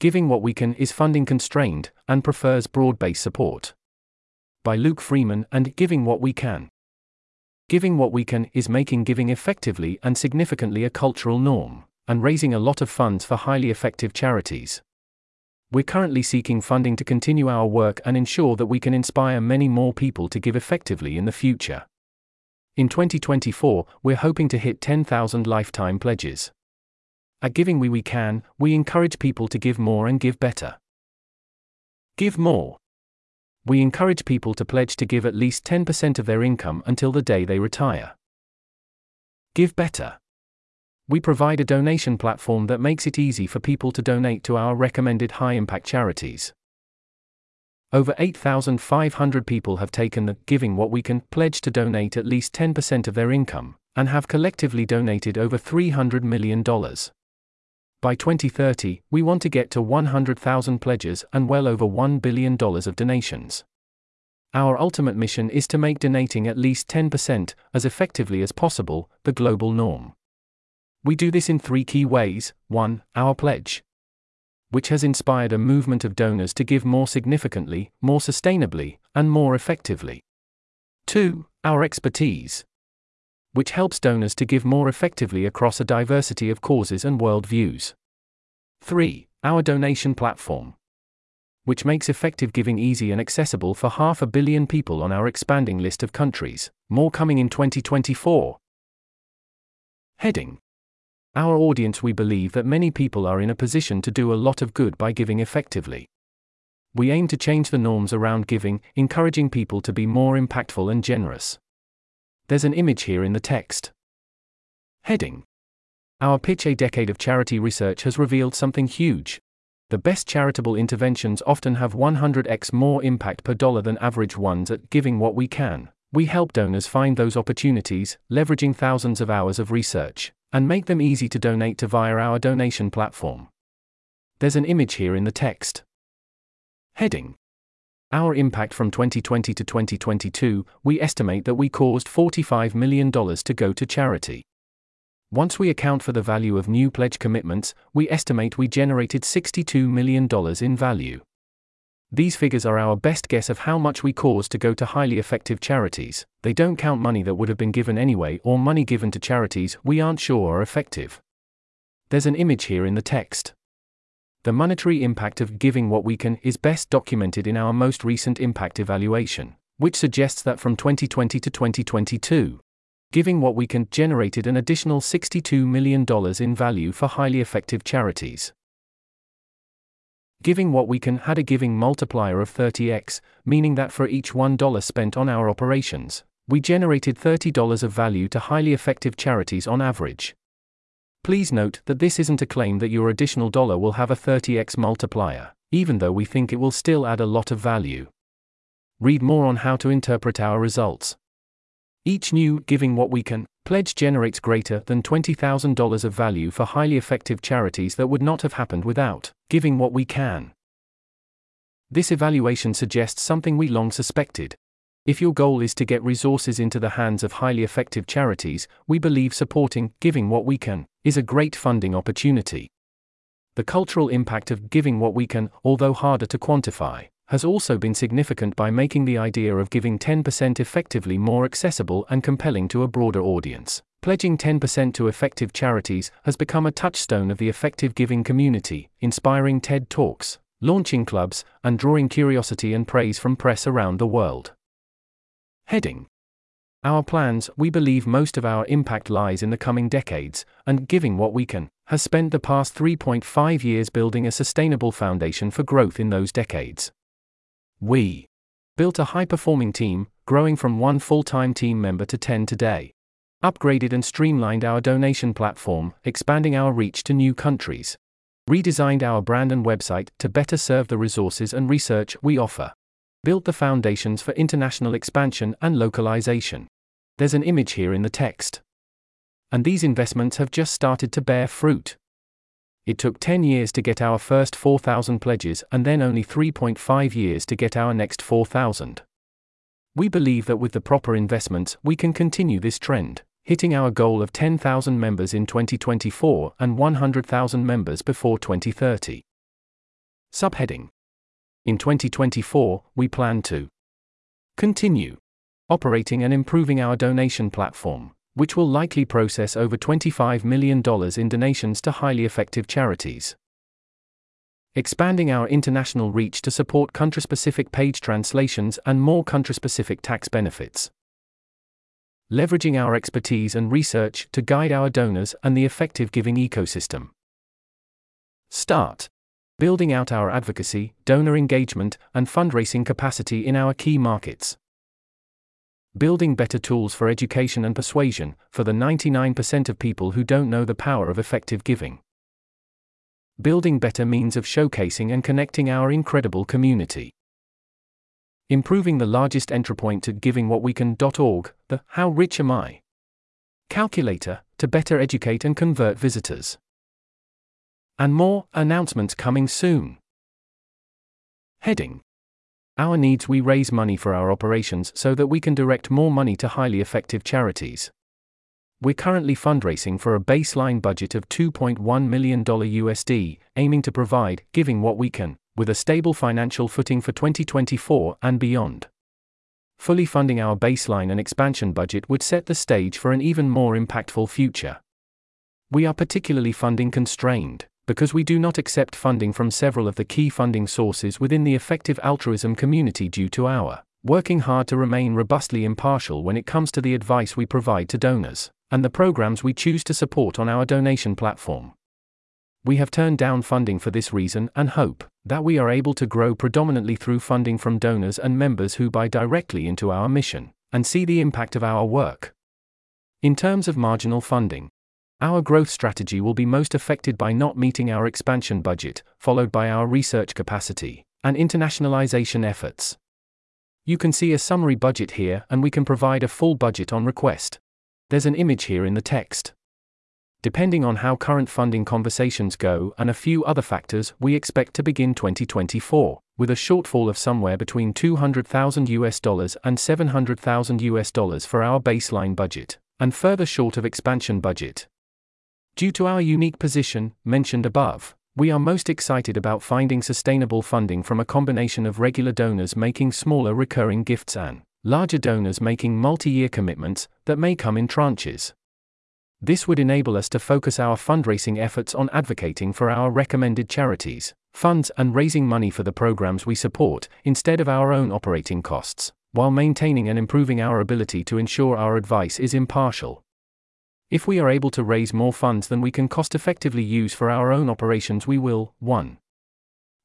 Giving What We Can is funding constrained and prefers broad based support. By Luke Freeman and Giving What We Can. Giving What We Can is making giving effectively and significantly a cultural norm, and raising a lot of funds for highly effective charities. We're currently seeking funding to continue our work and ensure that we can inspire many more people to give effectively in the future. In 2024, we're hoping to hit 10,000 lifetime pledges. At Giving We We Can, we encourage people to give more and give better. Give more. We encourage people to pledge to give at least 10% of their income until the day they retire. Give better. We provide a donation platform that makes it easy for people to donate to our recommended high impact charities. Over 8,500 people have taken the Giving What We Can pledge to donate at least 10% of their income, and have collectively donated over $300 million. By 2030, we want to get to 100,000 pledges and well over $1 billion of donations. Our ultimate mission is to make donating at least 10%, as effectively as possible, the global norm. We do this in three key ways 1. Our pledge, which has inspired a movement of donors to give more significantly, more sustainably, and more effectively. 2. Our expertise, which helps donors to give more effectively across a diversity of causes and worldviews. 3. Our donation platform, which makes effective giving easy and accessible for half a billion people on our expanding list of countries, more coming in 2024. Heading Our audience We believe that many people are in a position to do a lot of good by giving effectively. We aim to change the norms around giving, encouraging people to be more impactful and generous. There's an image here in the text. Heading Our pitch A decade of charity research has revealed something huge. The best charitable interventions often have 100x more impact per dollar than average ones at giving what we can. We help donors find those opportunities, leveraging thousands of hours of research, and make them easy to donate to via our donation platform. There's an image here in the text. Heading our impact from 2020 to 2022, we estimate that we caused $45 million to go to charity. Once we account for the value of new pledge commitments, we estimate we generated $62 million in value. These figures are our best guess of how much we caused to go to highly effective charities. They don't count money that would have been given anyway or money given to charities we aren't sure are effective. There's an image here in the text. The monetary impact of giving what we can is best documented in our most recent impact evaluation, which suggests that from 2020 to 2022, giving what we can generated an additional $62 million in value for highly effective charities. Giving what we can had a giving multiplier of 30x, meaning that for each $1 spent on our operations, we generated $30 of value to highly effective charities on average. Please note that this isn't a claim that your additional dollar will have a 30x multiplier, even though we think it will still add a lot of value. Read more on how to interpret our results. Each new Giving What We Can pledge generates greater than $20,000 of value for highly effective charities that would not have happened without Giving What We Can. This evaluation suggests something we long suspected if your goal is to get resources into the hands of highly effective charities, we believe supporting Giving What We Can is a great funding opportunity. The cultural impact of giving what we can, although harder to quantify, has also been significant by making the idea of giving 10% effectively more accessible and compelling to a broader audience. Pledging 10% to effective charities has become a touchstone of the effective giving community, inspiring TED Talks, launching clubs, and drawing curiosity and praise from press around the world. Heading Our plans, we believe most of our impact lies in the coming decades, and giving what we can, has spent the past 3.5 years building a sustainable foundation for growth in those decades. We built a high performing team, growing from one full time team member to 10 today. Upgraded and streamlined our donation platform, expanding our reach to new countries. Redesigned our brand and website to better serve the resources and research we offer built the foundations for international expansion and localization. There's an image here in the text. And these investments have just started to bear fruit. It took 10 years to get our first 4,000 pledges and then only 3.5 years to get our next 4,000. We believe that with the proper investments, we can continue this trend, hitting our goal of 10,000 members in 2024 and 100,000 members before 2030. Subheading In 2024, we plan to continue operating and improving our donation platform, which will likely process over $25 million in donations to highly effective charities. Expanding our international reach to support country specific page translations and more country specific tax benefits. Leveraging our expertise and research to guide our donors and the effective giving ecosystem. Start. Building out our advocacy, donor engagement, and fundraising capacity in our key markets building better tools for education and persuasion for the 99% of people who don't know the power of effective giving. Building better means of showcasing and connecting our incredible community. Improving the largest entry point to givingwhatwecan.org, the How Rich Am I? calculator, to better educate and convert visitors. And more announcements coming soon. Heading our needs we raise money for our operations so that we can direct more money to highly effective charities. We're currently fundraising for a baseline budget of $2.1 million USD, aiming to provide, giving what we can, with a stable financial footing for 2024 and beyond. Fully funding our baseline and expansion budget would set the stage for an even more impactful future. We are particularly funding constrained because we do not accept funding from several of the key funding sources within the effective altruism community due to our working hard to remain robustly impartial when it comes to the advice we provide to donors and the programs we choose to support on our donation platform. We have turned down funding for this reason and hope that we are able to grow predominantly through funding from donors and members who buy directly into our mission and see the impact of our work. In terms of marginal funding, our growth strategy will be most affected by not meeting our expansion budget, followed by our research capacity and internationalization efforts. You can see a summary budget here, and we can provide a full budget on request. There's an image here in the text. Depending on how current funding conversations go and a few other factors, we expect to begin 2024 with a shortfall of somewhere between 200,000 US dollars and 700,000 US dollars for our baseline budget, and further short of expansion budget. Due to our unique position, mentioned above, we are most excited about finding sustainable funding from a combination of regular donors making smaller recurring gifts and larger donors making multi year commitments that may come in tranches. This would enable us to focus our fundraising efforts on advocating for our recommended charities, funds, and raising money for the programs we support, instead of our own operating costs, while maintaining and improving our ability to ensure our advice is impartial. If we are able to raise more funds than we can cost effectively use for our own operations, we will 1.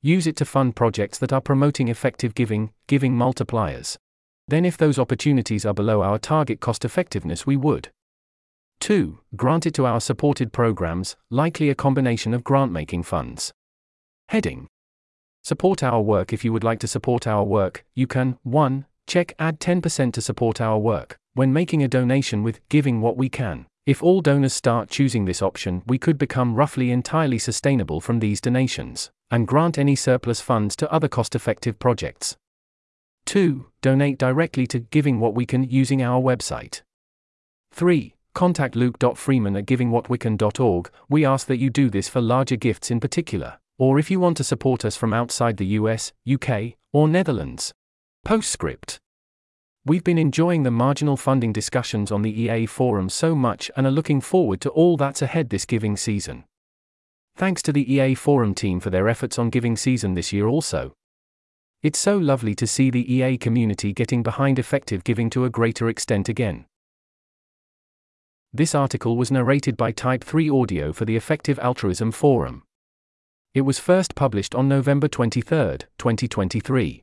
Use it to fund projects that are promoting effective giving, giving multipliers. Then, if those opportunities are below our target cost effectiveness, we would 2. Grant it to our supported programs, likely a combination of grant making funds. Heading Support our work. If you would like to support our work, you can 1. Check Add 10% to support our work when making a donation with Giving What We Can. If all donors start choosing this option, we could become roughly entirely sustainable from these donations, and grant any surplus funds to other cost effective projects. 2. Donate directly to Giving What We Can using our website. 3. Contact luke.freeman at givingwhatwecan.org. We ask that you do this for larger gifts in particular, or if you want to support us from outside the US, UK, or Netherlands. Postscript We've been enjoying the marginal funding discussions on the EA forum so much and are looking forward to all that's ahead this giving season. Thanks to the EA forum team for their efforts on giving season this year also. It's so lovely to see the EA community getting behind effective giving to a greater extent again. This article was narrated by Type 3 Audio for the Effective Altruism Forum. It was first published on November 23, 2023.